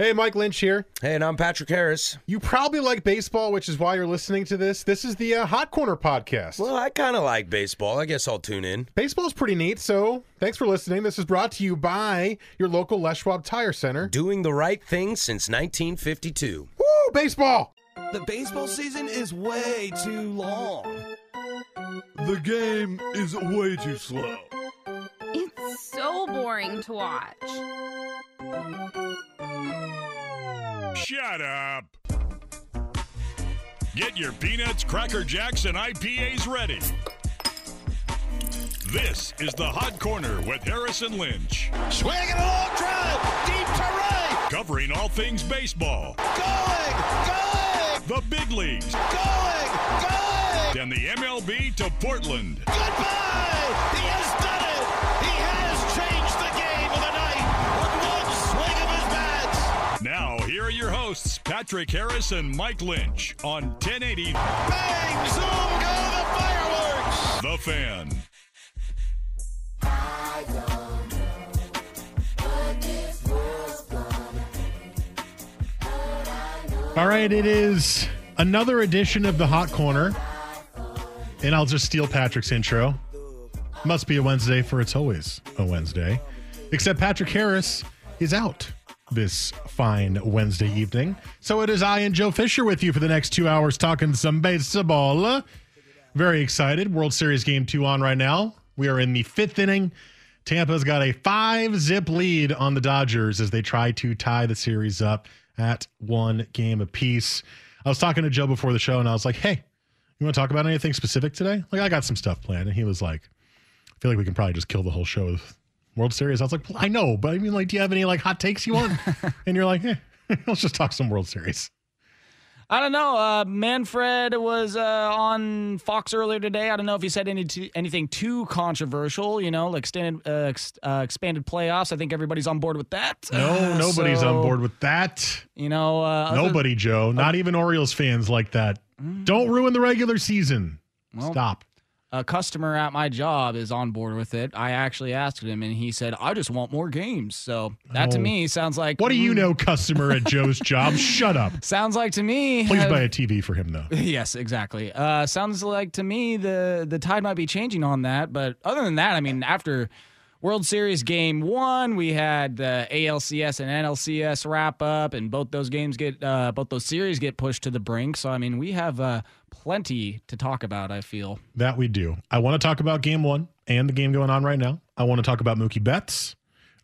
Hey, Mike Lynch here. Hey, and I'm Patrick Harris. You probably like baseball, which is why you're listening to this. This is the uh, Hot Corner podcast. Well, I kind of like baseball. I guess I'll tune in. Baseball's pretty neat, so thanks for listening. This is brought to you by your local Les Schwab Tire Center. Doing the right thing since 1952. Woo, baseball! The baseball season is way too long. The game is way too slow. It's so boring to watch. Shut up. Get your peanuts, cracker jacks, and IPAs ready. This is the Hot Corner with Harris and Lynch. Swinging a long drive, deep to right. Covering all things baseball. Going, going. The big leagues. Going, going. And the MLB to Portland. Goodbye. He hosts, Patrick Harris and Mike Lynch on 1080 Bang, zoom, go the fireworks. The Fan. All right, it is another edition of the Hot Corner. And I'll just steal Patrick's intro. Must be a Wednesday, for it's always a Wednesday. Except Patrick Harris is out this fine Wednesday evening. So it is I and Joe Fisher with you for the next two hours talking some baseball. Very excited. World Series game two on right now. We are in the fifth inning. Tampa's got a five zip lead on the Dodgers as they try to tie the series up at one game apiece. I was talking to Joe before the show and I was like, hey, you want to talk about anything specific today? Like, I got some stuff planned. And he was like, I feel like we can probably just kill the whole show with World Series. I was like, well, I know, but I mean, like, do you have any like hot takes you want? and you're like, eh, let's just talk some World Series. I don't know. Uh, Manfred was uh, on Fox earlier today. I don't know if he said any t- anything too controversial. You know, like extended, uh, ex- uh, expanded playoffs. I think everybody's on board with that. No, Uh, nobody's so, on board with that. You know, uh, other- Nobody, Joe. Not even Orioles fans like that. Don't ruin the regular season. Well, Stop. A customer at my job is on board with it. I actually asked him, and he said, "I just want more games." So that to Oh. me sounds like What do you mm, know, customer at Joe's job? Shut up. Sounds like to me. Please uh, buy a TV for him, though. Yes, exactly. Uh, sounds like to me the the tide might be changing on that. But other than that, I mean, after World Series Game One, we had the ALCS and NLCS wrap up, and both those games get uh, both those series get pushed to the brink. So I mean, we have uh, plenty to talk about. I feel. That we do. I want to talk about game one and the game going on right now. I want to talk about Mookie Betts.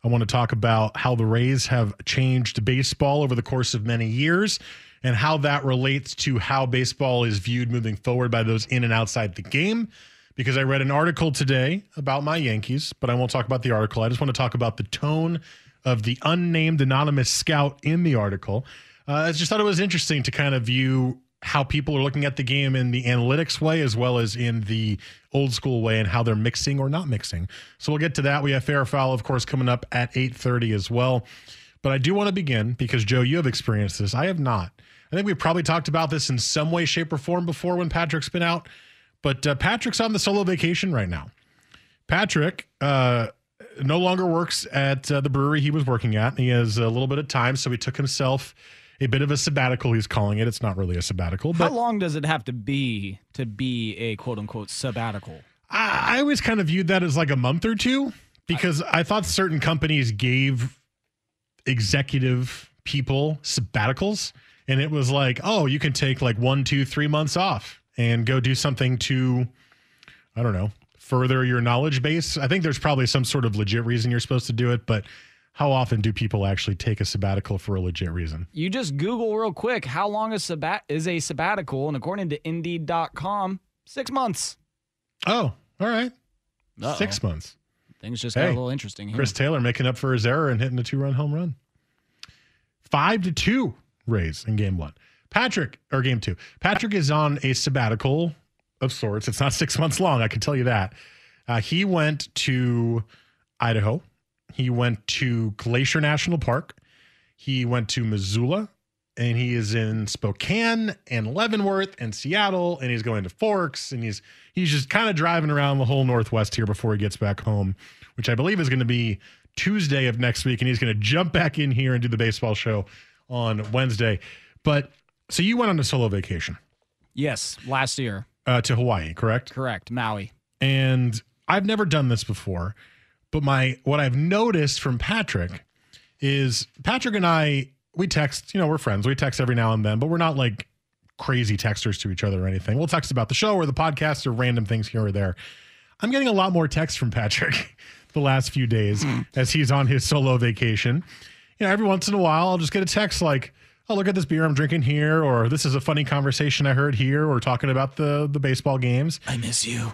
I want to talk about how the Rays have changed baseball over the course of many years and how that relates to how baseball is viewed moving forward by those in and outside the game. Because I read an article today about my Yankees, but I won't talk about the article. I just want to talk about the tone of the unnamed anonymous scout in the article. Uh, I just thought it was interesting to kind of view how people are looking at the game in the analytics way as well as in the old school way and how they're mixing or not mixing. So we'll get to that. We have fair foul, of course, coming up at 8:30 as well. But I do want to begin because Joe, you have experienced this. I have not. I think we've probably talked about this in some way, shape, or form before when Patrick's been out. But uh, Patrick's on the solo vacation right now. Patrick uh, no longer works at uh, the brewery he was working at. He has a little bit of time, so he took himself a bit of a sabbatical. He's calling it. It's not really a sabbatical, But How long does it have to be to be a quote unquote sabbatical? I, I always kind of viewed that as like a month or two because I thought certain companies gave executive people sabbaticals, and it was like, oh, you can take like one, two, three months off and go do something to, I don't know, further your knowledge base. I think there's probably some sort of legit reason you're supposed to do it, but how often do people actually take a sabbatical for a legit reason? You just Google real quick how long a sabbat is a sabbatical, and according to Indeed.com, six months. Oh, all right. Six months. Things just got Hey, a little interesting here. Chris Taylor making up for his error and hitting a two run home run. Five to two Rays in game one. Patrick, or game two. Patrick is on a sabbatical of sorts. It's not six months long, I can tell you that. Uh, he went to Idaho. He went to Glacier National Park. He went to Missoula. And he is in Spokane and Leavenworth and Seattle, and he's going to Forks, and he's he's just kind of driving around the whole Northwest here before he gets back home, which I believe is going to be Tuesday of next week, and he's going to jump back in here and do the baseball show on Wednesday. But so you went on a solo vacation Yes, last year. uh, to Hawaii, correct? Correct. Maui. and I've never done this before, but my what I've noticed from Patrick is Patrick and I we text, you know, we're friends. We text every now and then, but we're not like crazy texters to each other or anything. We'll text about the show or the podcast or random things here or there. I'm getting a lot more texts from Patrick the last few days hmm. as he's on his solo vacation. You know, every once in a while I'll just get a text like, "Oh, look at this beer I'm drinking here," or "This is a funny conversation I heard here," or talking about the the baseball games. I miss you.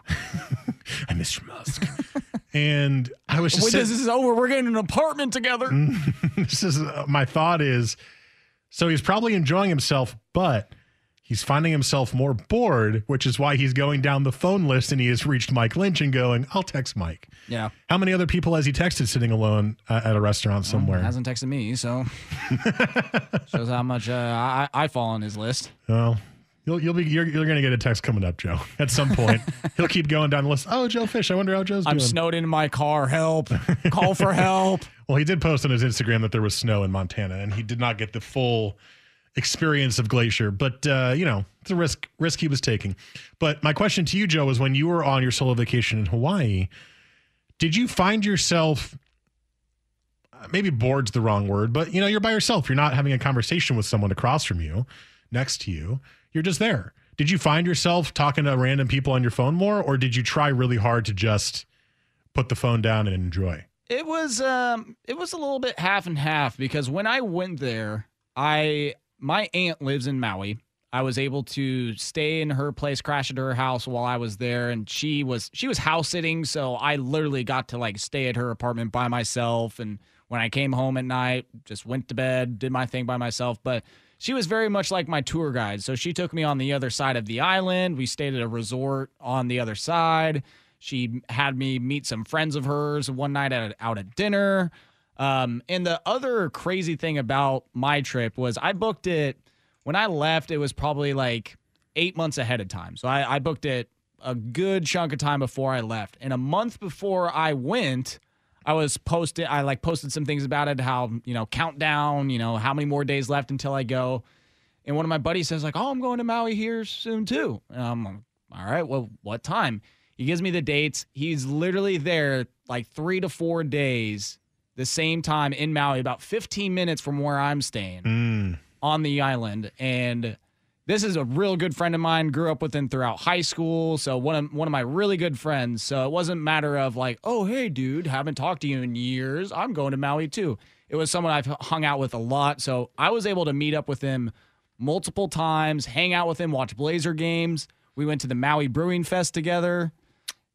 I miss your Musk. and I was just When saying, this is over, we're getting an apartment together. this is uh, my thought is so he's probably enjoying himself, but he's finding himself more bored, which is why he's going down the phone list and he has reached Mike Lynch and going, I'll text Mike. Yeah. How many other people has he texted sitting alone uh, at a restaurant somewhere? Hasn't texted me, so shows how much uh, I, I fall on his list. well, you'll, you'll be you're, you're going to get a text coming up, Joe. At some point, he'll keep going down the list. Oh, Joe Fish. I wonder how Joe's I'm doing. snowed in my car. Help. Call for help. Well, he did post on his Instagram that there was snow in Montana, and he did not get the full experience of glacier. But uh, you know, it's a risk risk he was taking. But my question to you, Joe, is when you were on your solo vacation in Hawaii, did you find yourself uh, maybe bored's the wrong word, but you know, you're by yourself. You're not having a conversation with someone across from you, next to you. You're just there. Did you find yourself talking to random people on your phone more, or did you try really hard to just put the phone down and enjoy? It was um it was a little bit half and half because when I went there, I my aunt lives in Maui. I was able to stay in her place, crash into her house while I was there, and she was she was house sitting, so I literally got to like stay at her apartment by myself. And when I came home at night, just went to bed, did my thing by myself. But she was very much like my tour guide, so she took me on the other side of the island. We stayed at a resort on the other side. She had me meet some friends of hers one night at, out at dinner. Um, and the other crazy thing about my trip was I booked it when I left. It was probably like eight months ahead of time. So I, I booked it a good chunk of time before I left. And a month before I went, I was posted. I like posted some things about it. How you know countdown. You know how many more days left until I go. And one of my buddies says like, "Oh, I'm going to Maui here soon too." And I'm like, "All right, well, what time?" He gives me the dates. He's literally there like three to four days, the same time in Maui, about 15 minutes from where I'm staying Mm. on the island. And this is a real good friend of mine. Grew up with him throughout high school. So one of one of my really good friends. So it wasn't a matter of like, oh hey dude, haven't talked to you in years. I'm going to Maui too. It was someone I've hung out with a lot. So I was able to meet up with him multiple times, hang out with him, watch Blazer games. We went to the Maui Brewing Fest together.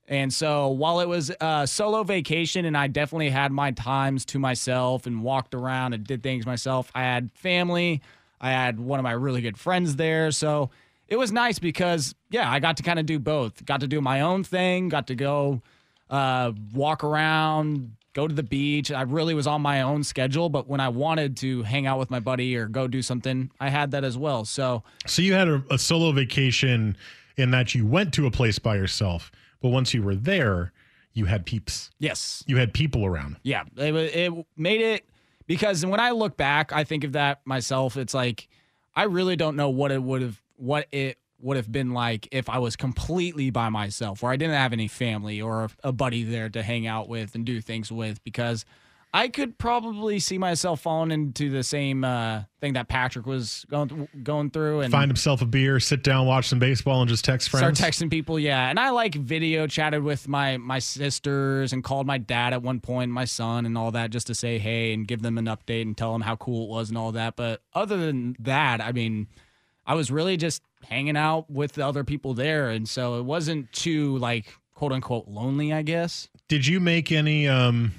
And so while it was a solo vacation and I definitely had my times to myself and walked around and did things myself, I had family. I had one of my really good friends there. So it was nice because yeah, I got to kind of do both. Got to do my own thing. Got to go uh, walk around, go to the beach. I really was on my own schedule, but when I wanted to hang out with my buddy or go do something, I had that as well. So So you had a, a solo vacation in that you went to a place by yourself, but once you were there, you had peeps. yes, You had people around. yeah, it, it made it because when I look back, I think of that myself. It's like I really don't know what it would have, what it would have been like if I was completely by myself, where I didn't have any family or a buddy there to hang out with and do things with, because I could probably see myself falling into the same uh, thing that Patrick was going going through and Find himself a beer, sit down, watch some baseball, and just text friends. Start texting people, yeah. And I like video chatted with my my sisters and called my dad at one point, my son, and all that, just to say hey and give them an update and tell them how cool it was and all that. But other than that, I mean, I was really just hanging out with the other people there, and so it wasn't too like quote unquote lonely, I guess. Did you make any? um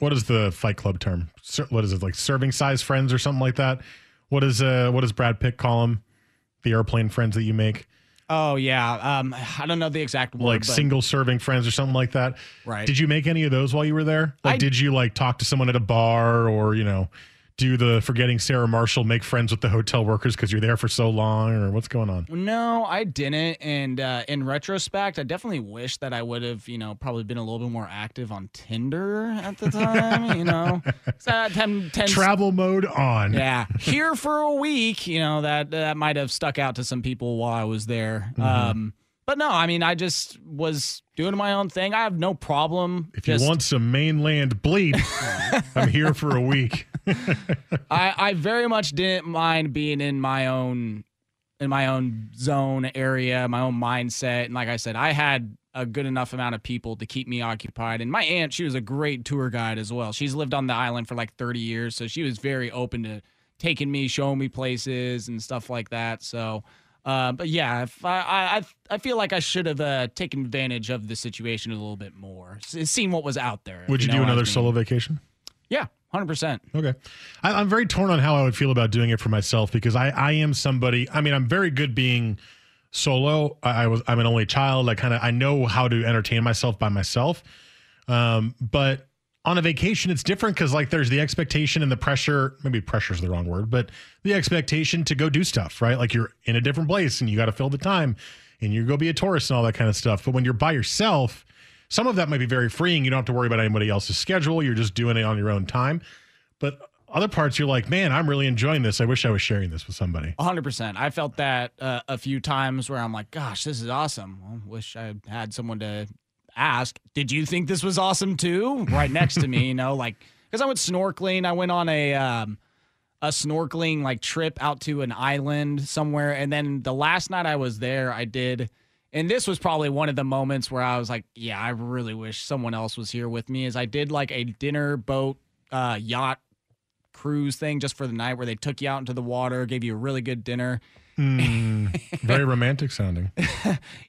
What is the Fight Club term? What is it like? Serving size friends or something like that? What is uh What does Brad Pitt call them? The airplane friends that you make, Oh yeah, um, I don't know the exact word, like but- single serving friends or something like that. Right. Did you make any of those while you were there? Like, I- did you like talk to someone at a bar or you know? Do the forgetting Sarah Marshall make friends with the hotel workers because you're there for so long, or what's going on? No, I didn't. And uh, in retrospect, I definitely wish that I would have, you know, probably been a little bit more active on Tinder at the time. you know, uh, ten, ten, Travel mode on. yeah, here for a week. You know that that might have stuck out to some people while I was there. Um, but no, I mean, I just was doing my own thing. I have no problem. If just- you want some mainland bleed, I'm here for a week. I, I very much didn't mind being in my own in my own zone area, my own mindset. And like I said, I had a good enough amount of people to keep me occupied. And my aunt, she was a great tour guide as well. She's lived on the island for like 30 years, so she was very open to taking me, showing me places and stuff like that. So uh, but yeah, if I, I I- feel like I should have uh, taken advantage of the situation a little bit more, S- seen what was out there. Would you, know do what I another mean. solo vacation? Yeah, hundred percent. Okay. I, I'm very torn on how I would feel about doing it for myself because I, I am somebody, I mean, I'm very good being solo. I, I was, I'm an only child. I kind of, I know how to entertain myself by myself. Um, but on a vacation, it's different because like there's the expectation and the pressure, maybe pressure is the wrong word, but the expectation to go do stuff, right? Like you're in a different place and you got to fill the time and you go be a tourist and all that kind of stuff. But when you're by yourself, some of that might be very freeing. You don't have to worry about anybody else's schedule. You're just doing it on your own time. But other parts, you're like, man, I'm really enjoying this. I wish I was sharing this with somebody. hundred percent. I felt that uh, a few times where I'm like, "Gosh, this is awesome." Well, wish I had someone to ask. Did you think this was awesome too? Right next to me, you know, like because I went snorkeling. I went on a um, a snorkeling like trip out to an island somewhere, and then the last night I was there, I did. And this was probably one of the moments where I was like, "Yeah, I really wish someone else was here with me." Is I did like a dinner boat uh, yacht cruise thing just for the night where they took you out into the water, gave you a really good dinner. Very romantic sounding.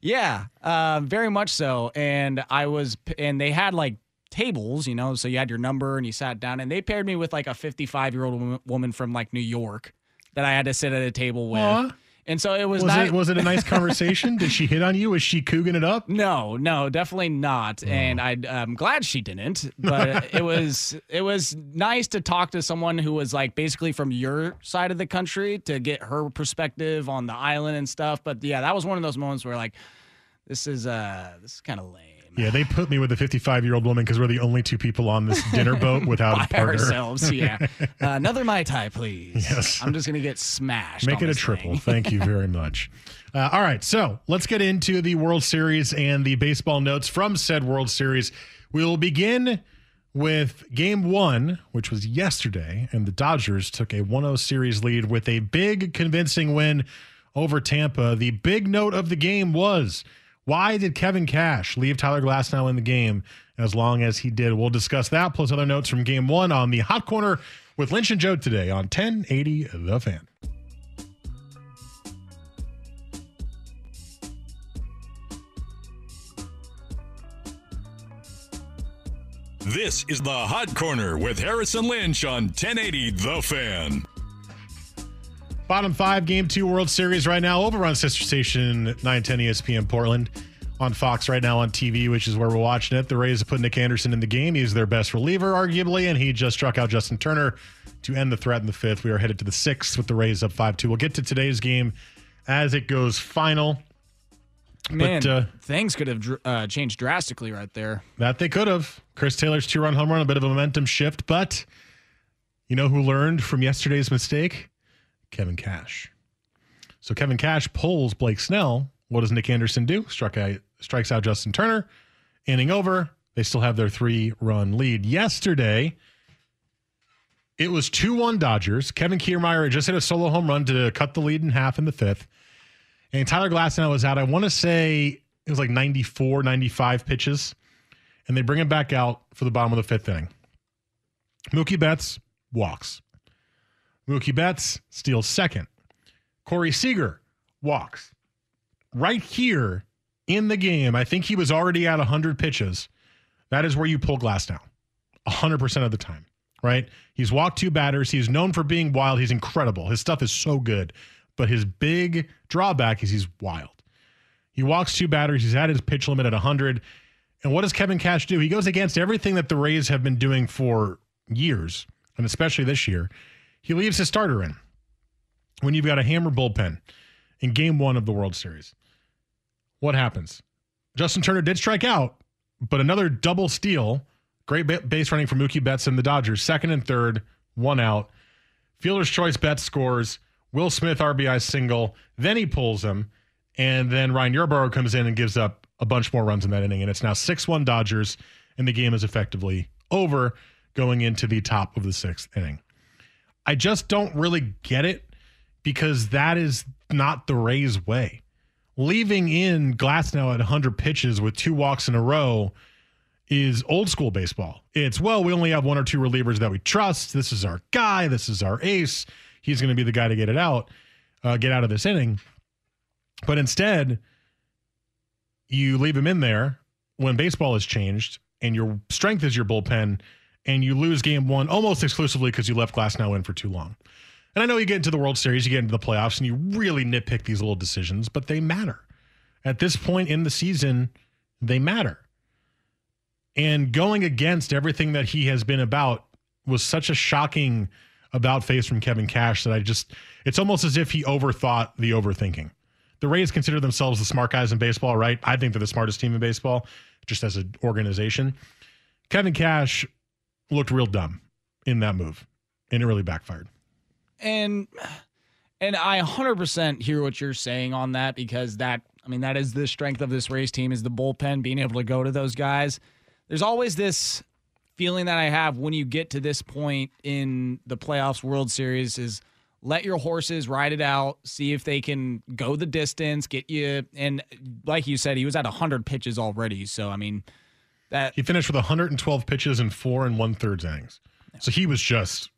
Yeah, uh, very much so. And I was, and they had like tables, you know, so you had your number and you sat down, and they paired me with like a 55 year old woman from like New York that I had to sit at a table with. Aw. And so it was, Was nice. it was it a nice conversation? Did she hit on you? Was she cooging it up? No, no, definitely not. And I, I'm glad she didn't. But it was it was nice to talk to someone who was like basically from your side of the country to get her perspective on the island and stuff. But yeah, that was one of those moments where like this is uh this is kind of lame. Yeah, they put me with a 55 year old woman because we're the only two people on this dinner boat without a By partner. ourselves, yeah. Uh, another mai tai, please. Yes. I'm just gonna get smashed. Make on it a this triple. thing. Thank you very much. Uh, all right, so let's get into the World Series and the baseball notes from said World Series. We'll begin with game one, which was yesterday, and the Dodgers took a 1 0 series lead with a big, convincing win over Tampa. The big note of the game was why did Kevin Cash leave Tyler Glasnow in the game as long as he did? We'll discuss that plus other notes from game one on the Hot Corner with Lynch and Joe today on 1080 The Fan. This is the Hot Corner with Harris and Lynch on 1080 The Fan. Bottom five, Game Two World Series right now over on Sister Station 910 ESPN Portland on Fox right now on TV, which is where we're watching it. The Rays have put Nick Anderson in the game. He's their best reliever, arguably, and he just struck out Justin Turner to end the threat in the fifth. We are headed to the sixth with the Rays up 5 2. We'll get to today's game as it goes final. Man, But, uh, things could have uh, changed drastically right there. That they could have. Chris Taylor's two run home run, a bit of a momentum shift, but you know who learned from yesterday's mistake? Kevin Cash. So Kevin Cash pulls Blake Snell. What does Nick Anderson do? Struck out, strikes out Justin Turner. Inning over. They still have their three run lead. Yesterday, it was 2 1 Dodgers. Kevin Kiermaier had just hit a solo home run to cut the lead in half in the fifth. And Tyler Glasnow was out. I want to say it was like 94, 95 pitches and they bring him back out for the bottom of the fifth inning. Mookie Betts walks. Mookie Betts steals second. Corey Seager walks. Right here in the game, I think he was already at 100 pitches. That is where you pull Glasnow 100% of the time, right? He's walked two batters. He's known for being wild. He's incredible. His stuff is so good. But his big drawback is he's wild. He walks two batters. He's at his pitch limit at 100. And what does Kevin Cash do? He goes against everything that the Rays have been doing for years, and especially this year. He leaves his starter in when you've got a hammer bullpen in game one of the World Series. What happens? Justin Turner did strike out, but another double steal. Great ba- base running for Mookie Betts and the Dodgers. Second and third, one out. Fielder's choice Betts scores. Will Smith RBI single. Then he pulls him. And then Ryan Yarbrough comes in and gives up a bunch more runs in that inning. And it's now 6 1 Dodgers, and the game is effectively over going into the top of the sixth inning. I just don't really get it because that is not the Rays' way. Leaving in Glasnow at 100 pitches with two walks in a row is old school baseball. It's, well, we only have one or two relievers that we trust. This is our guy. This is our ace. He's going to be the guy to get it out, uh, get out of this inning. But instead, you leave him in there when baseball has changed and your strength is your bullpen and you lose game one almost exclusively because you left Glasnow in for too long. And I know you get into the World Series, you get into the playoffs, and you really nitpick these little decisions, but they matter. At this point in the season, they matter. And going against everything that he has been about was such a shocking about face from Kevin Cash that I just, it's almost as if he overthought the overthinking. The Rays consider themselves the smart guys in baseball, right? I think they're the smartest team in baseball, just as an organization. Kevin Cash looked real dumb in that move, and it really backfired. and and I 100% hear what you're saying on that because that I mean that is the strength of this Rays team is the bullpen being able to go to those guys. There's always this feeling that I have when you get to this point in the playoffs World Series is let your horses ride it out, see if they can go the distance, get you and like you said he was at 100 pitches already. So I mean that He finished with 112 pitches and four and one third innings. So he was just,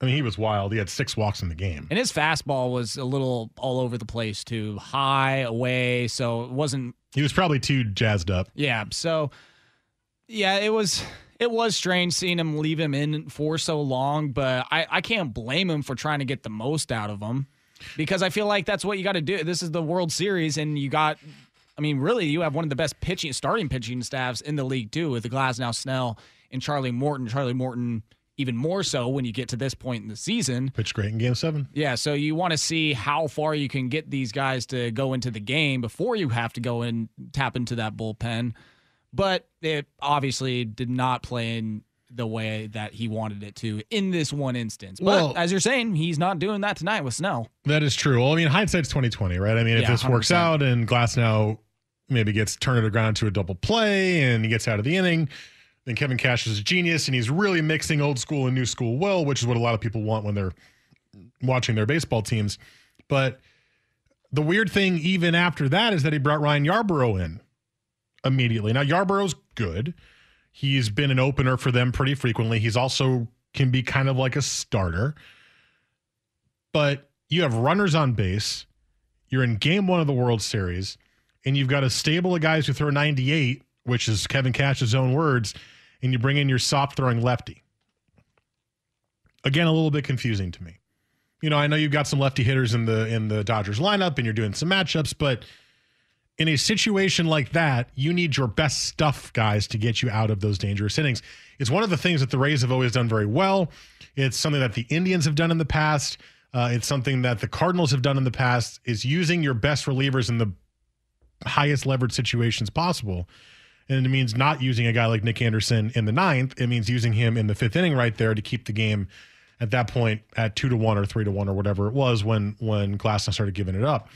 I mean, he was wild. He had six walks in the game. And his fastball was a little all over the place too, high, away. So it wasn't. He was probably too jazzed up. Yeah. So yeah, it was. It was strange seeing him leave him in for so long, but I, I can't blame him for trying to get the most out of him because I feel like that's what you got to do. This is the World Series, and you got, I mean, really, you have one of the best pitching, starting pitching staffs in the league too, with the Glasnow, Snell, and Charlie Morton. Charlie Morton, even more so when you get to this point in the season. Pitched great in game seven. Yeah, so you want to see how far you can get these guys to go into the game before you have to go and tap into that bullpen. But it obviously did not play in the way that he wanted it to in this one instance. But Well- as you're saying, he's not doing that tonight with Snell. That is true. Well, I mean, hindsight's 2020, right? I mean, if Yeah, this works 100%. out and Glasnow maybe gets turned it around to a double play and he gets out of the inning, then Kevin Cash is a genius and he's really mixing old school and new school well, which is what a lot of people want when they're watching their baseball teams. But the weird thing, even after that, is that he brought Ryan Yarbrough in immediately. Now, Yarbrough's good. He's been an opener for them pretty frequently. He's also can be kind of like a starter. But you have runners on base. You're in game one of the World Series, and you've got a stable of guys who throw 98, which is Kevin Cash's own words, and you bring in your soft throwing lefty. Again, a little bit confusing to me. You know, I know you've got some lefty hitters in the in the Dodgers lineup and you're doing some matchups, but in a situation like that, you need your best stuff guys to get you out of those dangerous innings. It's one of the things that the Rays have always done very well. It's something that the Indians have done in the past. Uh, it's something that the Cardinals have done in the past is using your best relievers in the highest leverage situations possible. And it means not using a guy like Nick Anderson in the ninth. It means using him in the fifth inning right there to keep the game at that point at two to one or three to one or whatever it was when when Glasnow started giving it up.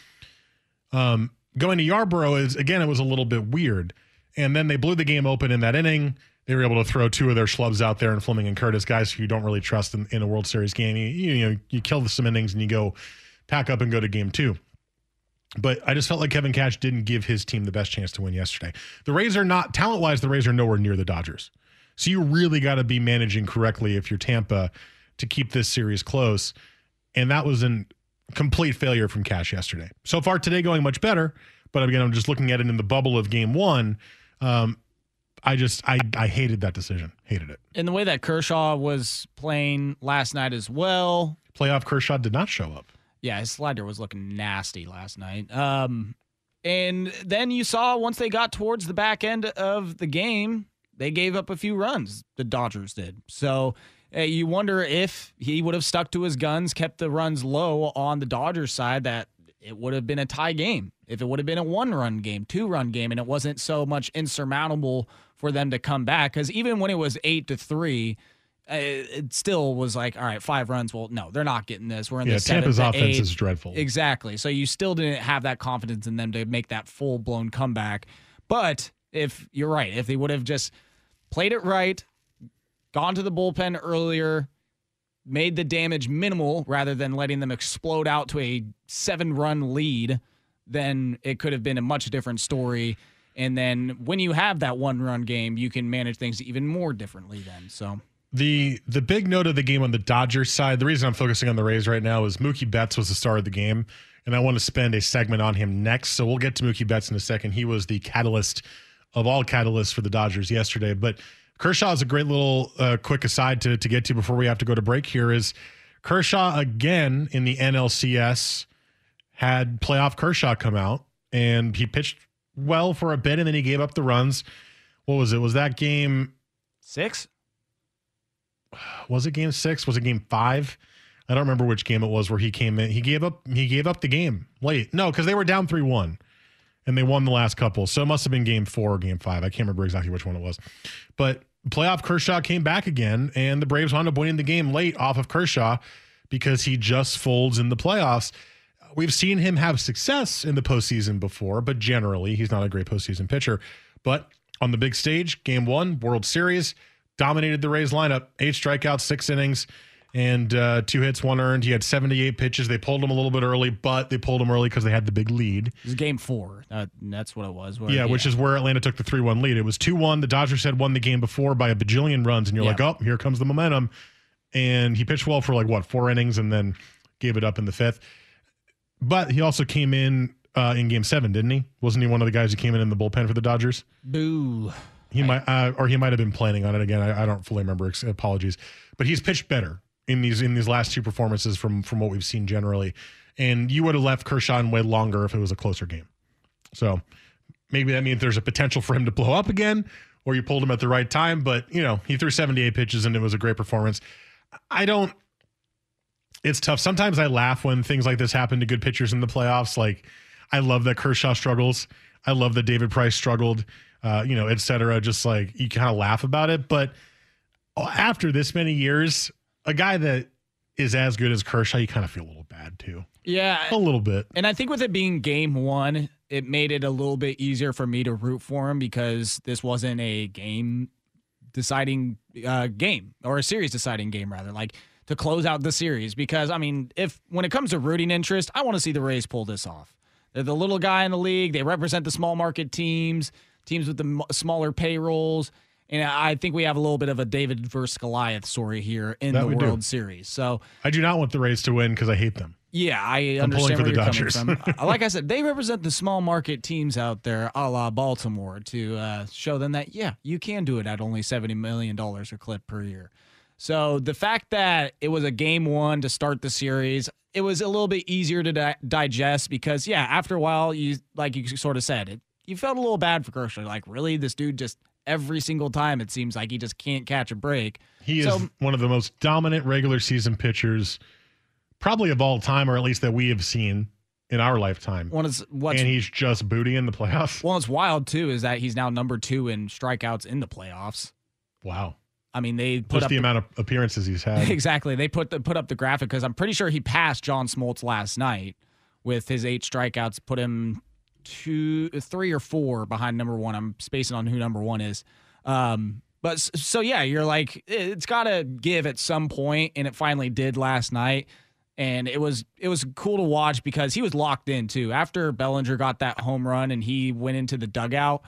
Um, going to Yarbrough is again it was a little bit weird, and then they blew the game open in that inning. They were able to throw two of their schlubs out there and Fleming and Curtiss, guys who you don't really trust in, in a World Series game. You, you know, you kill the some innings and you go pack up and go to game two. But I just felt like Kevin Cash didn't give his team the best chance to win yesterday. The Rays are not talent wise, the Rays are nowhere near the Dodgers. So you really got to be managing correctly if you're Tampa to keep this series close. And that was a complete failure from Cash yesterday. So far today going much better, but again, I'm just looking at it in the bubble of game one. Um, I just I I hated that decision. Hated it. In the way that Kershaw was playing last night as well. Playoff Kershaw did not show up. Yeah, his slider was looking nasty last night. Um, and then you saw once they got towards the back end of the game, they gave up a few runs. The Dodgers did. So uh, you wonder if he would have stuck to his guns, kept the runs low on the Dodgers side, that it would have been a tie game. If it would have been a one run game, two run game, and it wasn't so much insurmountable for them to come back. Because even when it was eight to three, Uh, it still was like, all right, five runs. Well, no, they're not getting this. We're in Yeah, the Tampa's seventh offense eighth. is dreadful. Exactly. So you still didn't have that confidence in them to make that full blown comeback. But if you're right, if they would have just played it right, gone to the bullpen earlier, made the damage minimal rather than letting them explode out to a seven run lead, then it could have been a much different story. And then when you have that one run game, you can manage things even more differently then. So The the big note of the game on the Dodgers side, the reason I'm focusing on the Rays right now is Mookie Betts was the star of the game, and I want to spend a segment on him next. So we'll get to Mookie Betts in a second. He was the catalyst of all catalysts for the Dodgers yesterday. But Kershaw is a great little uh, quick aside to to get to before we have to go to break. Here is Kershaw again in the NLCS had playoff Kershaw come out and he pitched well for a bit and then he gave up the runs. What was it? Was that game? six? Was it game six? Was it game five? I don't remember which game it was where he came in. He gave up. He gave up the game late. No, because they were down three one, and they won the last couple. So it must have been game four or game five. I can't remember exactly which one it was. But playoff Kershaw came back again, and the Braves wound up winning the game late off of Kershaw because he just folds in the playoffs. We've seen him have success in the postseason before, but generally he's not a great postseason pitcher. But on the big stage, game one, World Series, dominated the Rays lineup. Eight strikeouts, six innings, and uh, two hits, one earned. He had 78 pitches. They pulled him a little bit early, but they pulled him early because they had the big lead. It was game four. Uh, that's what it was. where- Yeah, which is where Atlanta took the 3 1 lead. It was 2 1. The Dodgers had won the game before by a bajillion runs, and you're Yeah. like, oh, here comes the momentum. And he pitched well for like, what, four innings and then gave it up in the fifth. But he also came in uh, in game seven, didn't he? Wasn't he one of the guys who came in in the bullpen for the Dodgers? boo. He might, uh, or he might have been planning on it again. I, I don't fully remember. Ex- Apologies, but he's pitched better in these in these last two performances from from what we've seen generally. And you would have left Kershaw in way longer if it was a closer game. So maybe that means there's a potential for him to blow up again, or you pulled him at the right time. But you know, he threw 78 pitches and it was a great performance. I don't. It's tough. Sometimes I laugh when things like this happen to good pitchers in the playoffs. Like, I love that Kershaw struggles. I love that David Price struggled, uh, you know, et cetera. Just like you kind of laugh about it. But after this many years, a guy that is as good as Kershaw, you kind of feel a little bad too. Yeah. A little bit. And I think with it being game one, it made it a little bit easier for me to root for him because this wasn't a game deciding uh, game or a series deciding game, rather. Like to close out the series. Because, I mean, if when it comes to rooting interest, I want to see the Rays pull this off. They're the little guy in the league, they represent the small market teams, teams with the m- smaller payrolls. And I think we have a little bit of a David versus Goliath story here in That the we do. World Series. So, I do not want the Rays to win because I hate them. yeah, I I'm pulling understand for the you're Dodgers. coming from. Uh, like I said, they represent the small market teams out there, a la Baltimore, to uh, show them that yeah, you can do it at only seventy million dollars a clip per year. So the fact that it was a game one to start the series, it was a little bit easier to di- digest because, yeah, after a while, you like you sort of said it, you felt a little bad for Kershaw. Like, really, this dude just every single time it seems like he just can't catch a break. He So- is one of the most dominant regular season pitchers, probably of all time, or at least that we have seen in our lifetime. One is what's and he's just booty in the playoffs. well, it's wild too is that he's now number two in strikeouts in the playoffs. Wow. I mean, they put Just up the amount of appearances he's had. exactly. They put the put up the graphic because I'm pretty sure he passed John Smoltz last night with his eight strikeouts. Put him two, three or four behind number one. I'm spacing on who number one is. Um, but so yeah, you're like it's got to give at some point, and it finally did last night. And it was it was cool to watch because he was locked in too. After Bellinger got that home run and he went into the dugout,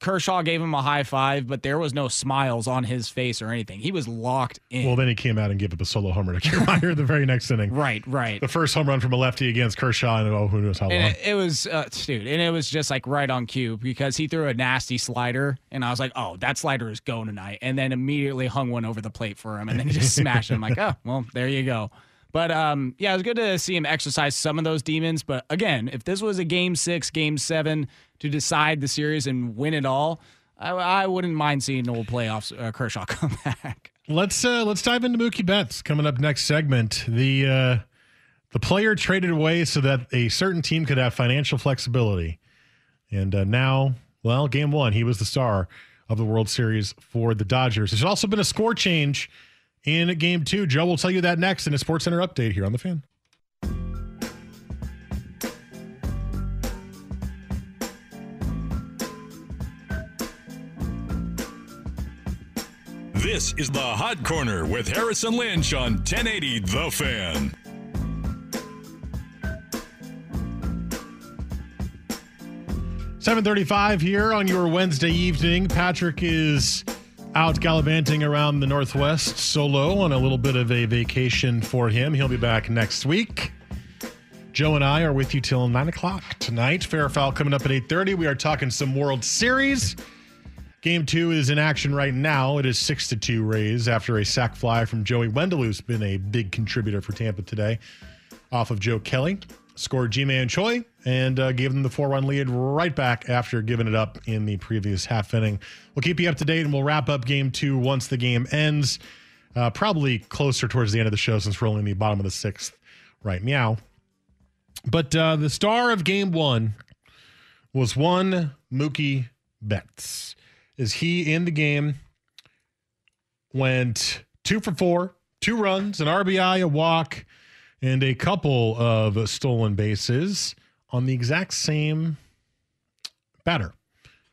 Kershaw gave him a high five, but there was no smiles on his face or anything. He was locked in. well, then he came out and gave up a solo homer to Kiermaier the very next inning. Right, right. The first home run from a lefty against Kershaw, and oh, who knows how long. And it, it was, uh, dude, and it was just like right on cue because he threw a nasty slider, and I was like, oh, that slider is going tonight. And then immediately hung one over the plate for him, and then he just smashed him. like, oh, well, there you go. But um, yeah, it was good to see him exercise some of those demons. But again, if this was a game six, game seven to decide the series and win it all, I, I wouldn't mind seeing old playoffs uh, Kershaw come back. Let's uh let's dive into Mookie Betts coming up next segment. The uh the player traded away so that a certain team could have financial flexibility. And uh, now, well, game 1, he was the star of the World Series for the Dodgers. There's also been a score change in game 2. Joe will tell you that next in a Sports Center update here on the Fan. This is the Hot Corner with Harris and Lynch on 1080 The Fan. Seven thirty-five here on your Wednesday evening. Patrick is out gallivanting around the Northwest solo on a little bit of a vacation for him. He'll be back next week. Joe and I are with you till nine o'clock tonight. Fair foul coming up at eight thirty. We are talking some World Series. Game two is in action right now. It is six to two Rays after a sac fly from Joey Wendle, who's been a big contributor for Tampa today, off of Joe Kelly. Scored Ji-Man Choi and uh, gave them the four-run lead right back after giving it up in the previous half inning. We'll keep you up to date and we'll wrap up game two once the game ends. Uh, probably closer towards the end of the show since we're only in the bottom of the sixth right now. But uh, the star of game one was one Mookie Betts. Is he in the game? Went two for four, two runs, an RBI, a walk, and a couple of stolen bases on the exact same batter.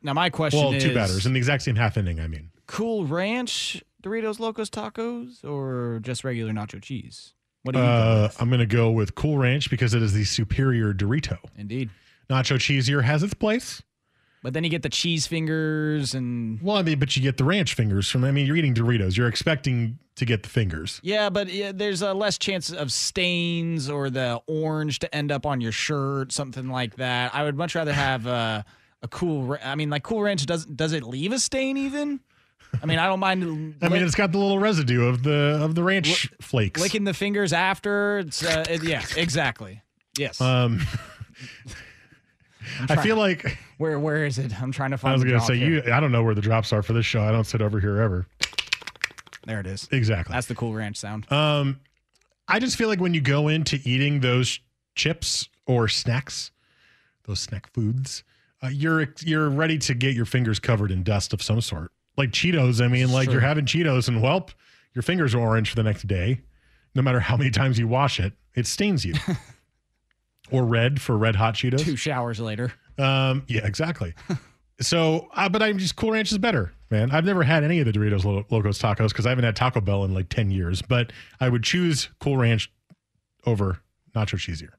Now, my question Well, is two batters in the exact same half inning. I mean, Cool Ranch Doritos Locos Tacos or just regular nacho cheese? What do you uh. I'm going to go with Cool Ranch because it is the superior Dorito. Indeed. Nacho cheesier has its place. But then you get the cheese fingers and Well, I mean, but you get the ranch fingers from. I mean, you're eating Doritos. You're expecting to get the fingers. yeah, but yeah, there's a less chance of stains or the orange to end up on your shirt, something like that. I would much rather have uh, a cool. I mean, like Cool Ranch does does it leave a stain even? I mean, I don't mind. I mean, it's got the little residue of the of the ranch flakes. licking the fingers after. It's uh, it, yeah, exactly. Yes. Um, I feel like where where is it? I'm trying to find. I was going to say here. you. I don't know where the drops are for this show. I don't sit over here ever. There it is. Exactly. That's the Cool Ranch sound. Um, I just feel like when you go into eating those chips or snacks, those snack foods, uh, you're you're ready to get your fingers covered in dust of some sort. Like Cheetos. I mean, like Sure. you're having Cheetos and whelp, your fingers are orange for the next day. No matter how many times you wash it, it stains you. or red for red hot Cheetos. Two showers later. Um, yeah, exactly. so, uh, but I'm just Cool Ranch is better, man. I've never had any of the Doritos Lo- Locos tacos because I haven't had Taco Bell in like 10 years, but I would choose Cool Ranch over Nacho Cheesier.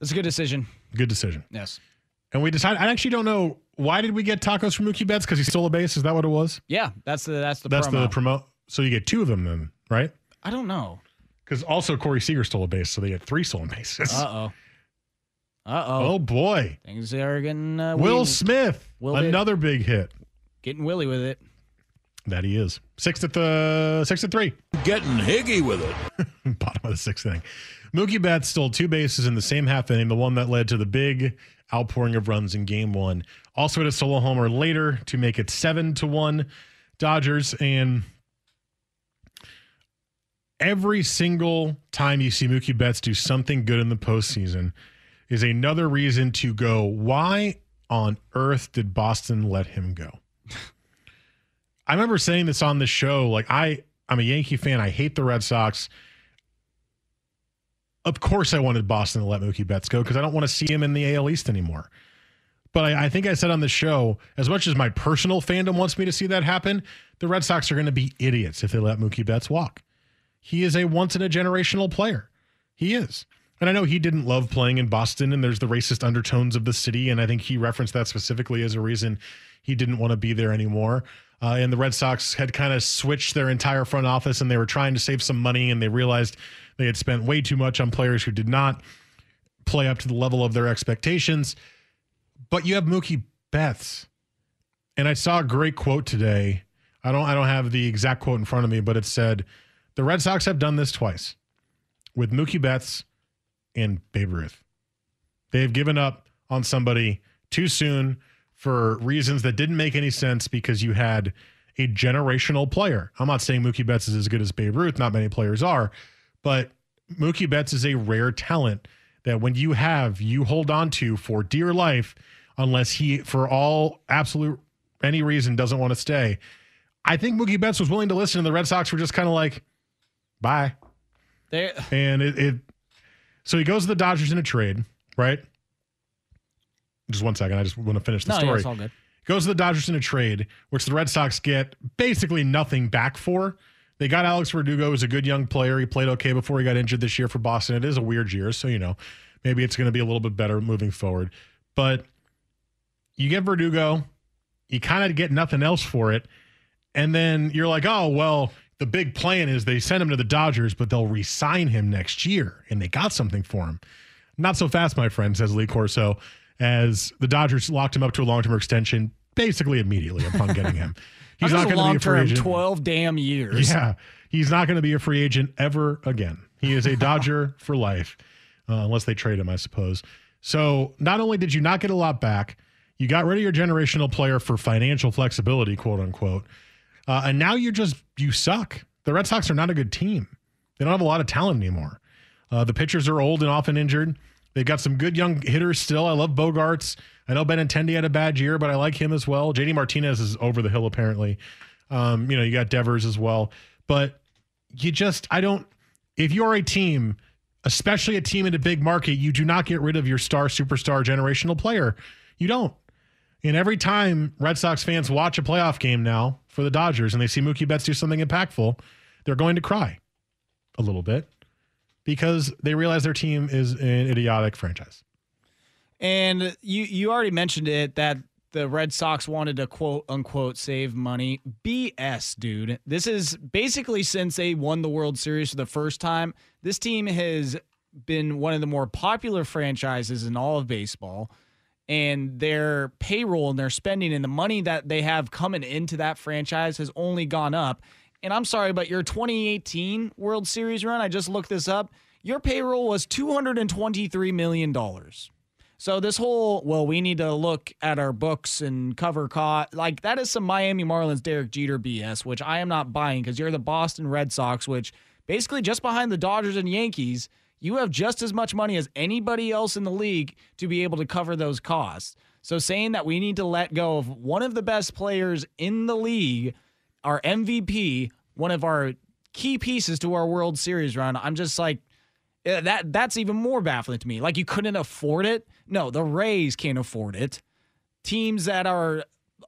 That's a good decision. Good decision. Yes. And we decided, I actually don't know why did we get tacos from Mookie Betts because he stole a base? Is that what it was? Yeah, that's the that's the That's promo. the promote. So you get two of them then, right? I don't know. Because also Corey Seager stole a base, so they had three stolen bases. Uh oh. Uh oh. oh boy. Things are getting uh, Will willy- Smith, Will Bit- another big hit. getting willy with it. That he is. Six at the six to three. Getting higgy with it. Bottom of the sixth inning. Mookie Betts stole two bases in the same half inning, the one that led to the big outpouring of runs in game one. Also hit a solo homer later to make it seven to one Dodgers. And every single time you see Mookie Betts do something good in the postseason is another reason to go, why on earth did Boston let him go? I remember saying this on the show. Like I, I'm a Yankee fan. I hate the Red Sox. Of course, I wanted Boston to let Mookie Betts go because I don't want to see him in the AL East anymore. But I, I think I said on the show, as much as my personal fandom wants me to see that happen, the Red Sox are going to be idiots if they let Mookie Betts walk. He is a once in a generational player. He is. And I know he didn't love playing in Boston, and there's the racist undertones of the city. And I think he referenced that specifically as a reason he didn't want to be there anymore. Uh, and the Red Sox had kind of switched their entire front office and they were trying to save some money and they realized they had spent way too much on players who did not play up to the level of their expectations. But you have Mookie Betts. And I saw a great quote today. I don't I don't have the exact quote in front of me, but it said the Red Sox have done this twice with Mookie Betts and Babe Ruth. They've given up on somebody too soon for reasons that didn't make any sense because you had a generational player. I'm not saying Mookie Betts is as good as Babe Ruth, not many players are, but Mookie Betts is a rare talent that when you have, you hold on to for dear life, unless he, for all absolute any reason, doesn't want to stay. I think Mookie Betts was willing to listen, and the Red Sox were just kind of like, bye. There, And it, it, so he goes to the Dodgers in a trade, right? Just one second. I just want to finish the no, yeah, story. it's all good. Goes to the Dodgers in a trade, which the Red Sox get basically nothing back for. They got Alex Verdugo, who's a good young player. He played okay before he got injured this year for Boston. It is a weird year, so you know, maybe it's going to be a little bit better moving forward. But you get Verdugo, you kind of get nothing else for it, and then you're like, oh well, the big plan is they send him to the Dodgers, but they'll re-sign him next year, and they got something for him. Not so fast, my friend, says Lee Corso, as the Dodgers locked him up to a long-term extension basically immediately upon getting him. He's not going to be a free agent. twelve damn years. Yeah, he's not going to be a free agent ever again. He is a Dodger for life, uh, unless they trade him, I suppose. So not only did you not get a lot back, you got rid of your generational player for financial flexibility, quote unquote, uh, and now you're just you suck. The Red Sox are not a good team. They don't have a lot of talent anymore. Uh, the pitchers are old and often injured. They've got some good young hitters still. I love Bogaerts. I know Benintendi had a bad year, but I like him as well. JD Martinez is over the hill apparently. Um, you know, you got Devers as well. But you just, I don't, if you're a team, especially a team in a big market, you do not get rid of your star, superstar, generational player. You don't. And every time Red Sox fans watch a playoff game now for the Dodgers and they see Mookie Betts do something impactful, they're going to cry a little bit because they realize their team is an idiotic franchise. And you you already mentioned it that the Red Sox wanted to quote unquote save money. BS, dude. This is basically since they won the World Series for the first time, this team has been one of the more popular franchises in all of baseball. And their payroll and their spending and the money that they have coming into that franchise has only gone up. And I'm sorry, but your 2018 World Series run, I just looked this up, your payroll was $223 million. So this whole well, we need to look at our books and cover cost like that is some Miami Marlins Derek Jeter BS, which I am not buying because you're the Boston Red Sox, which basically just behind the Dodgers and Yankees, you have just as much money as anybody else in the league to be able to cover those costs. So saying that we need to let go of one of the best players in the league, our MVP, one of our key pieces to our World Series run, I'm just like uh, that that's even more baffling to me. Like you couldn't afford it. No, the Rays can't afford it. Teams that are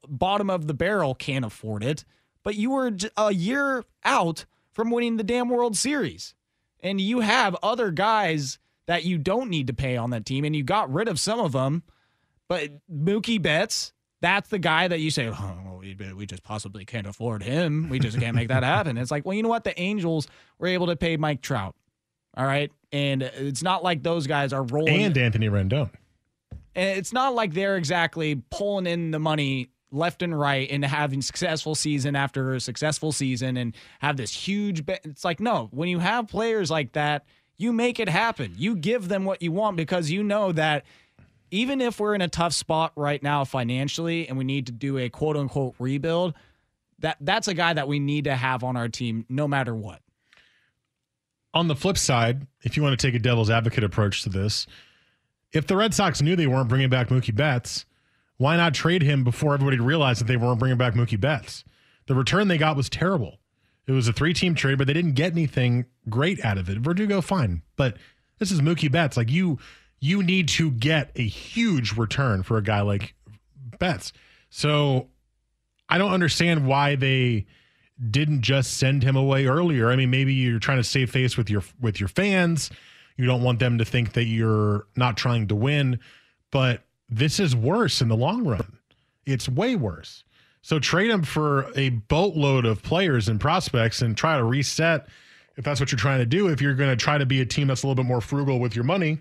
bottom of the barrel can't afford it. But you were a year out from winning the damn World Series. And you have other guys that you don't need to pay on that team and you got rid of some of them. But Mookie Betts, that's the guy that you say, oh, well, we, we just possibly can't afford him. We just can't make that happen. It's like, well, you know what? The Angels were able to pay Mike Trout. All right. And it's not like those guys are rolling. And Anthony Rendon. And it's not like they're exactly pulling in the money left and right and having successful season after successful season and have this huge be- it's like no when you have players like that you make it happen. You give them what you want because you know that even if we're in a tough spot right now financially and we need to do a quote unquote rebuild that that's a guy that we need to have on our team no matter what. On the flip side, if you want to take a devil's advocate approach to this, if the Red Sox knew they weren't bringing back Mookie Betts, why not trade him before everybody realized that they weren't bringing back Mookie Betts? The return they got was terrible. It was a three team trade, but they didn't get anything great out of it. Verdugo, fine. But this is Mookie Betts. Like you, you need to get a huge return for a guy like Betts. So I don't understand why they didn't just send him away earlier. I mean, maybe you're trying to save face with your with your fans. You don't want them to think that you're not trying to win, but this is worse in the long run. It's way worse. So trade him for a boatload of players and prospects and try to reset if that's what you're trying to do. If you're going to try to be a team that's a little bit more frugal with your money,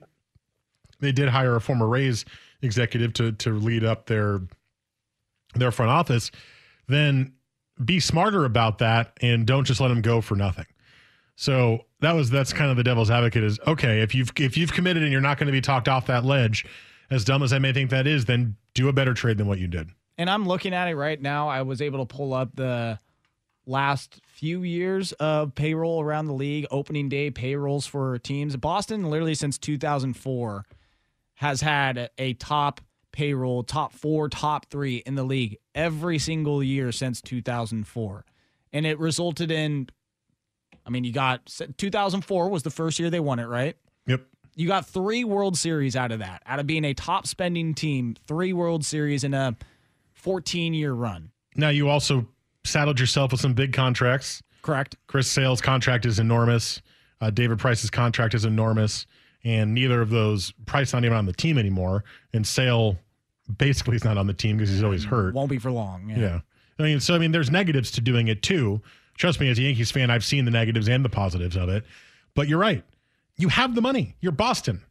they did hire a former Rays executive to to lead up their their front office. Then be smarter about that and don't just let them go for nothing. So that was that's kind of the devil's advocate is okay if you've if you've committed and you're not going to be talked off that ledge, as dumb as I may think that is, then do a better trade than what you did. and I'm looking at it right now. I was able to pull up the last few years of payroll around the league, opening day payrolls for teams. Boston, literally since 2004, has had a top payroll, top four, top three in the league every single year since 2004. And it resulted in, I mean, you got 2004 was the first year they won it, right? Yep. You got three World Series out of that, out of being a top spending team, three World Series in a 14 year run. Now you also saddled yourself with some big contracts. Correct. Chris Sale's contract is enormous. Uh, David Price's contract is enormous, and neither of those Price not even on the team anymore, and Sale basically is not on the team because he's always hurt. Won't be for long. Yeah. Yeah. I mean, so I mean, there's negatives to doing it too. Trust me, as a Yankees fan, I've seen the negatives and the positives of it. But you're right. You have the money. You're Boston.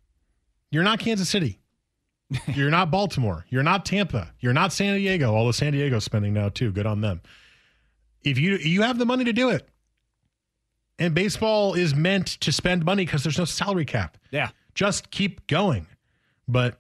You're not Kansas City. You're not Baltimore. You're not Tampa. You're not San Diego. All the San Diego spending now too. Good on them. If you you have the money to do it, and baseball is meant to spend money because there's no salary cap. Yeah. Just keep going. But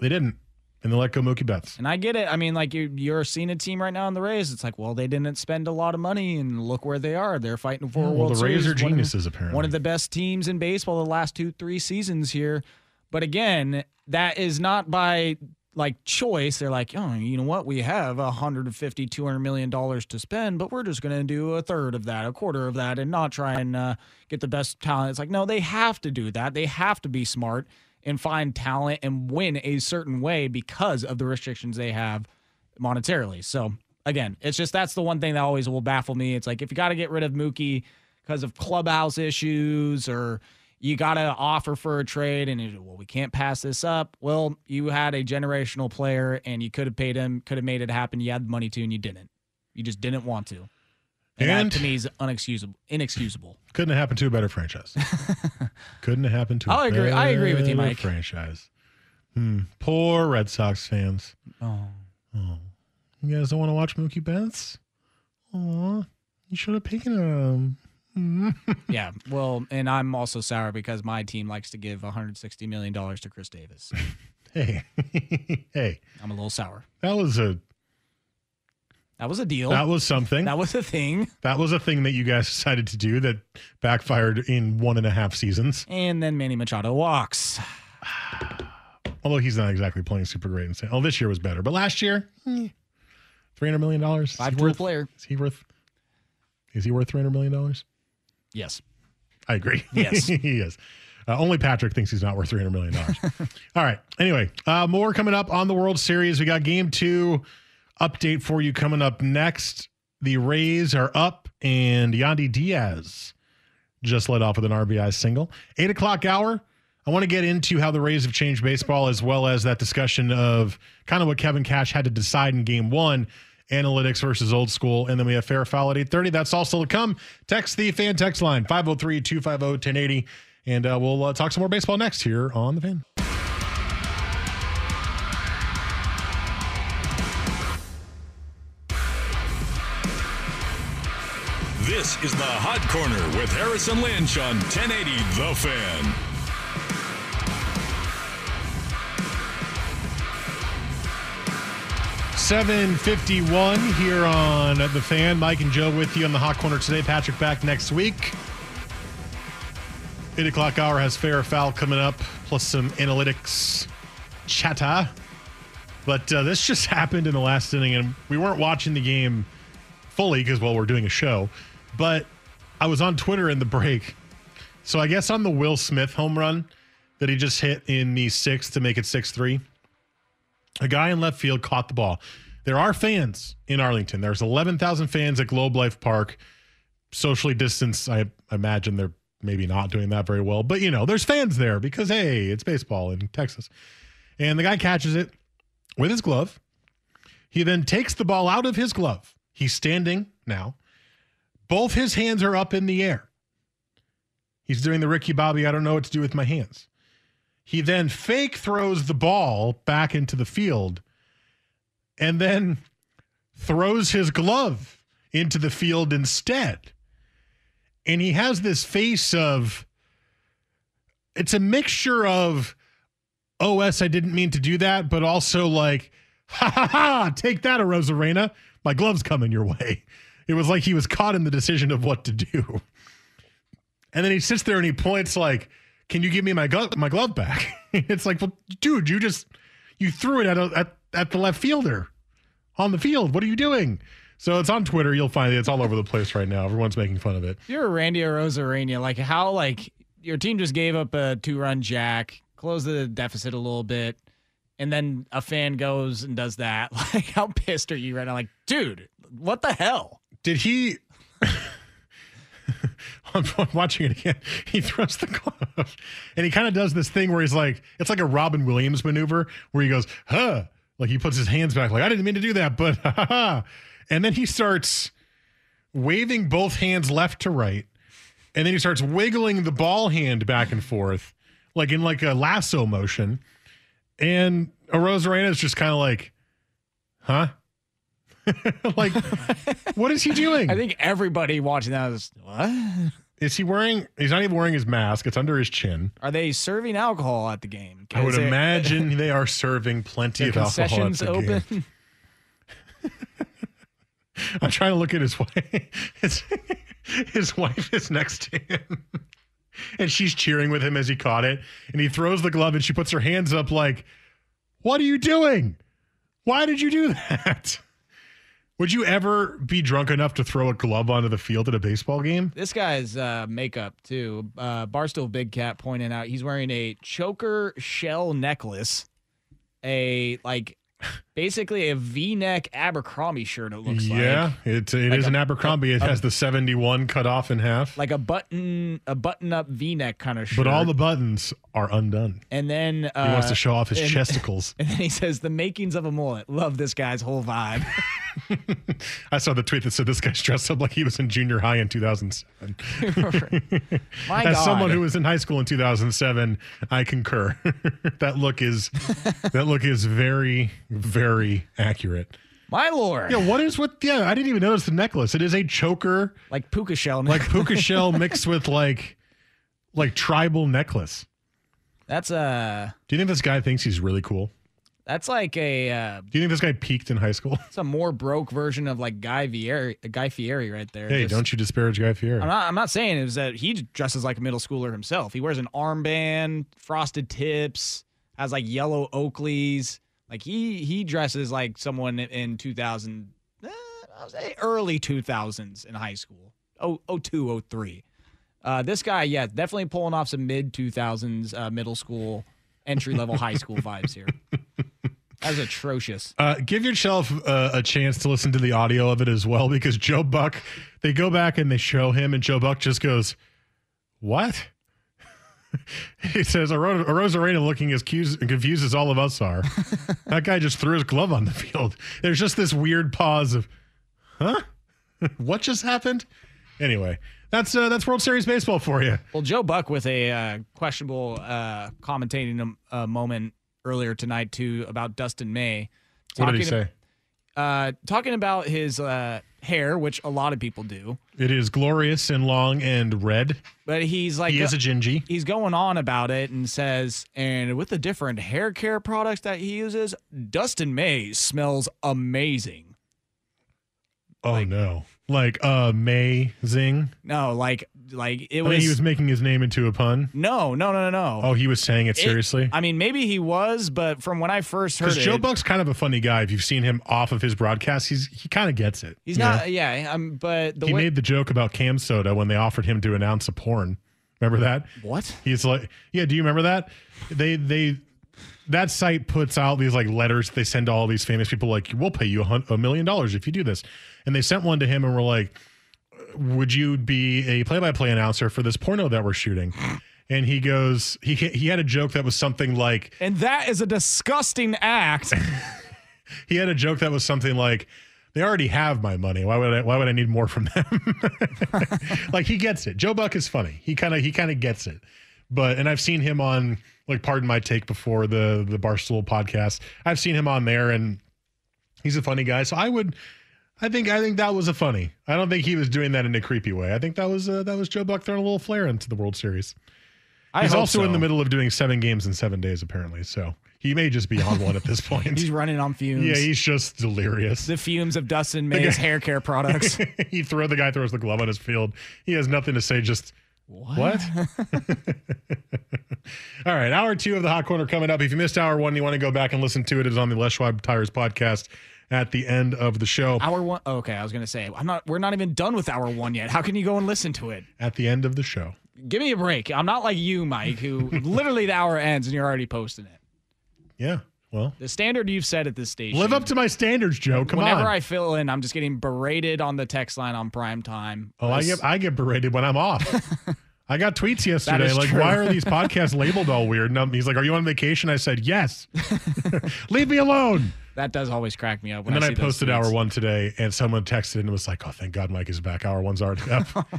they didn't, and they let go Mookie Betts. And I get it. I mean, like you're, you're seeing a team right now in the Rays. It's like, well, they didn't spend a lot of money, and look where they are. They're fighting for a Well, World the Rays Series. are One of- geniuses, apparently. One of the best teams in baseball the last two, three seasons here. But again, that is not by like choice. They're like, oh, you know what? We have 150, 200 million dollars to spend, but we're just going to do a third of that, a quarter of that, and not try and uh, get the best talent. It's like, no, they have to do that. They have to be smart and find talent and win a certain way because of the restrictions they have monetarily. So again, it's just that's the one thing that always will baffle me. It's like if you got to get rid of Mookie because of clubhouse issues or you got to offer for a trade and well we can't pass this up. Well, you had a generational player and you could have paid him, could have made it happen. You had the money to and you didn't. You just didn't want to. And, And- that to me is unexcusable. Inexcusable. Couldn't have happened to a better franchise. Couldn't have happened to. a I'll agree- I agree with you, better Mike. Franchise. Hmm. Poor Red Sox fans. Oh. Oh, you guys don't want to watch Mookie Betts? Aw, you should have taken him. Yeah. Well, and I'm also sour because my team likes to give 160 million dollars to Chris Davis. Hey, hey, I'm a little sour. that was a That was a deal. that was something. That was a thing. That was a thing that you guys decided to do that backfired in one and a half seasons. And then Manny Machado walks. Although he's not exactly playing super great. And oh, this year was better, but last year, eh, three hundred million dollars. Five tool player. Is he worth? Is he worth three hundred million dollars? Yes. I agree. Yes. he is. Uh, only Patrick thinks he's not worth $300 million. All right. Anyway, uh, more coming up on the World Series. We got game two update for you coming up next. The Rays are up, and Yandy Diaz just led off with an RBI single. Eight o'clock hour. I want to get into how the Rays have changed baseball, as well as that discussion of kind of what Kevin Cash had to decide in game one analytics versus old school. And then we have fair foul at 830. That's also to come. Text the fan text line 503 250 1080. And uh, we'll uh, talk some more baseball next here on the fan. This is the Hot Corner with Harris and Lynch on 1080 The Fan. Seven fifty-one here on the fan. Mike and Joe with you on the hot corner today. Patrick back next week. Eight o'clock hour has fair foul coming up, plus some analytics chatter. But uh, this just happened in the last inning, and we weren't watching the game fully because well, we're doing a show. But I was on Twitter in the break, so I guess on the Will Smith home run that he just hit in the sixth to make it six three a guy in left field caught the ball. There are fans in Arlington. There's 11,000 fans at Globe Life Park. Socially distanced, I imagine they're maybe not doing that very well, but you know, there's fans there because hey, it's baseball in Texas. And the guy catches it with his glove. He then takes the ball out of his glove. He's standing now. Both his hands are up in the air. He's doing the Ricky Bobby, I don't know what to do with my hands. He then fake throws the ball back into the field and then throws his glove into the field instead. And he has this face of it's a mixture of oh, OS, I didn't mean to do that, but also like, ha ha ha, take that, Arozarena. My glove's coming your way. It was like he was caught in the decision of what to do. And then he sits there and he points like, can you give me my glove my glove back? it's like, well, dude, you just you threw it at a, at at the left fielder on the field. What are you doing? So it's on Twitter. You'll find it. It's all over the place right now. Everyone's making fun of it. You're a Randy Arozarena. Like how like your team just gave up a two run jack, closed the deficit a little bit, and then a fan goes and does that. Like how pissed are you right now? Like, dude, what the hell? Did he? I'm watching it again. He throws the glove, and he kind of does this thing where he's like, it's like a Robin Williams maneuver where he goes, "Huh," like he puts his hands back, like I didn't mean to do that, but ha ha ha, and then he starts waving both hands left to right, and then he starts wiggling the ball hand back and forth, like in like a lasso motion, and Arozarena is just kind of like, "Huh." like, what is he doing? I think everybody watching that is what? Is he wearing? He's not even wearing his mask. It's under his chin. Are they serving alcohol at the game? I would imagine they are serving plenty of alcohol. At concessions the open. Game. I'm trying to look at his wife. His, his wife is next to him, and she's cheering with him as he caught it. And he throws the glove, and she puts her hands up, like, "What are you doing? Why did you do that?" Would you ever be drunk enough to throw a glove onto the field at a baseball game? This guy's uh, makeup too. Uh, Barstool Big Cat pointing out he's wearing a choker shell necklace, a like basically a V-neck Abercrombie shirt. It looks yeah, like it, it Like is a- an Abercrombie. It a- has the 71 cut off in half, like a button a button-up V-neck kind of shirt. but all the buttons are undone. and then uh, He wants to show off his and- chesticles. And then he says the makings of a mullet. Love this guy's whole vibe. I saw the tweet that said this guy's dressed up like he was in junior high in 2007. My As God. someone who was in high school in 2007, I concur. that look is that look is very very accurate. My lord. Yeah, what is with yeah, I didn't even notice the necklace. It is a choker like puka shell. like puka shell mixed with like like tribal necklace. that's a Do you think this guy thinks he's really cool? that's like a uh, Do you think this guy peaked in high school? it's a more broke version of like Guy Fieri, Guy Fieri right there. Hey, Just- don't you disparage Guy Fieri. I'm not. I'm not saying is that he dresses like a middle schooler himself. He wears an armband, frosted tips, has like yellow Oakleys. Like he he dresses like someone in 2000, eh, I'll say early 2000s in high school. Oh, 02, 03. Uh, this guy, yeah, definitely pulling off some mid 2000s uh, middle school, entry level high school vibes here. That was atrocious. Uh, give yourself uh, a chance to listen to the audio of it as well because Joe Buck, they go back and they show him, and Joe Buck just goes, What? he says, "A Ro- Arozarena looking as confused as all of us are. that guy just threw his glove on the field. There's just this weird pause of, Huh? what just happened? Anyway, that's uh, that's World Series baseball for you. Well, Joe Buck with a uh, questionable uh, commentating uh, moment earlier tonight too about Dustin May. What did he talking- say? uh, talking about his uh, hair, which a lot of people do. It is glorious and long and red. But he's like, he is a gingy. he's going on about it and says, and with the different hair care products that he uses, Dustin Mays smells amazing. Oh no. Like amazing. No, like, like it I was. think he was making his name into a pun. no, no, no, no, no. Oh, he was saying it It- seriously? I mean, maybe he was, but from when I first heard Because it, Joe Buck's kind of a funny guy. If you've seen him off of his broadcast, he's he kind of gets it. he's not. know? Yeah, um, but the He way made the joke about CamSoda when they offered him to announce a porn. Remember that? what? He's like, yeah. Do you remember that? They they that site puts out these like letters they send to all these famous people like we'll pay you a, hun- a million dollars if you do this, and they sent one to him and were like, would you be a play-by-play announcer for this porno that we're shooting? And he goes, he he had a joke that was something like And that is a disgusting act. he had a joke that was something like they already have my money. Why would i why would i need more from them? Like he gets it. Joe buck is funny. He kind of he kind of gets it. But and i've seen him on like pardon my take before the the barstool podcast. I've seen him on there and he's a funny guy. So i would i think i think that was a funny i don't think he was doing that in a creepy way i think that was uh, that was joe buck throwing a little flair into the world series I he's also in the middle of doing seven games in seven days apparently so he may just be on one at this point He's running on fumes. yeah, he's just delirious. the fumes of Dustin May's hair care products. he throw the guy throws the glove on his field. He has nothing to say. Just what? All right, hour two of the hot corner coming up. If you missed hour one, you want to go back and listen to it. It is on the Les Schwab Tires podcast at the end of the show. Hour one. Oh, okay, I was gonna say I'm not. We're not even done with hour one yet. How can you go and listen to it? At the end of the show. Give me a break. I'm not like you, Mike, who literally the hour ends and you're already posting it. Yeah. Well, The standard you've set at this station. live up to my standards, Joe. Come Whenever on. Whenever I fill in, I'm just getting berated on the text line on prime time. oh, I get I get berated when I'm off. I got tweets yesterday like, true. why are these podcasts labeled all weird? And I'm- he's like, are you on vacation? I said, yes. Leave me alone. that does always crack me up. When And then I, I, posted hour one today, and someone texted and was like, "Oh, thank God Mike is back. Hour one's already up."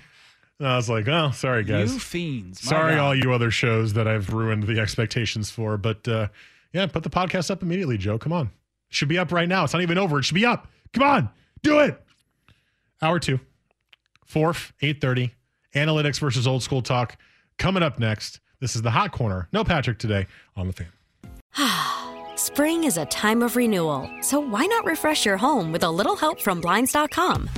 and I was like, "Oh, sorry guys. You fiends. Sorry God. all you other shows that I've ruined the expectations for." But uh, yeah, put the podcast up immediately, Joe. Come on, it should be up right now. It's not even over. It should be up. Come on, do it. Hour two, fourth, eight thirty. Analytics versus old school talk coming up next. This is the hot corner. No Patrick today on the fan. Spring is a time of renewal, so why not refresh your home with a little help from Blinds.com?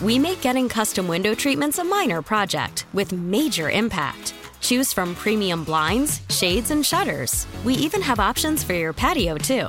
We make getting custom window treatments a minor project with major impact. Choose from premium blinds, shades, and shutters. We even have options for your patio, too.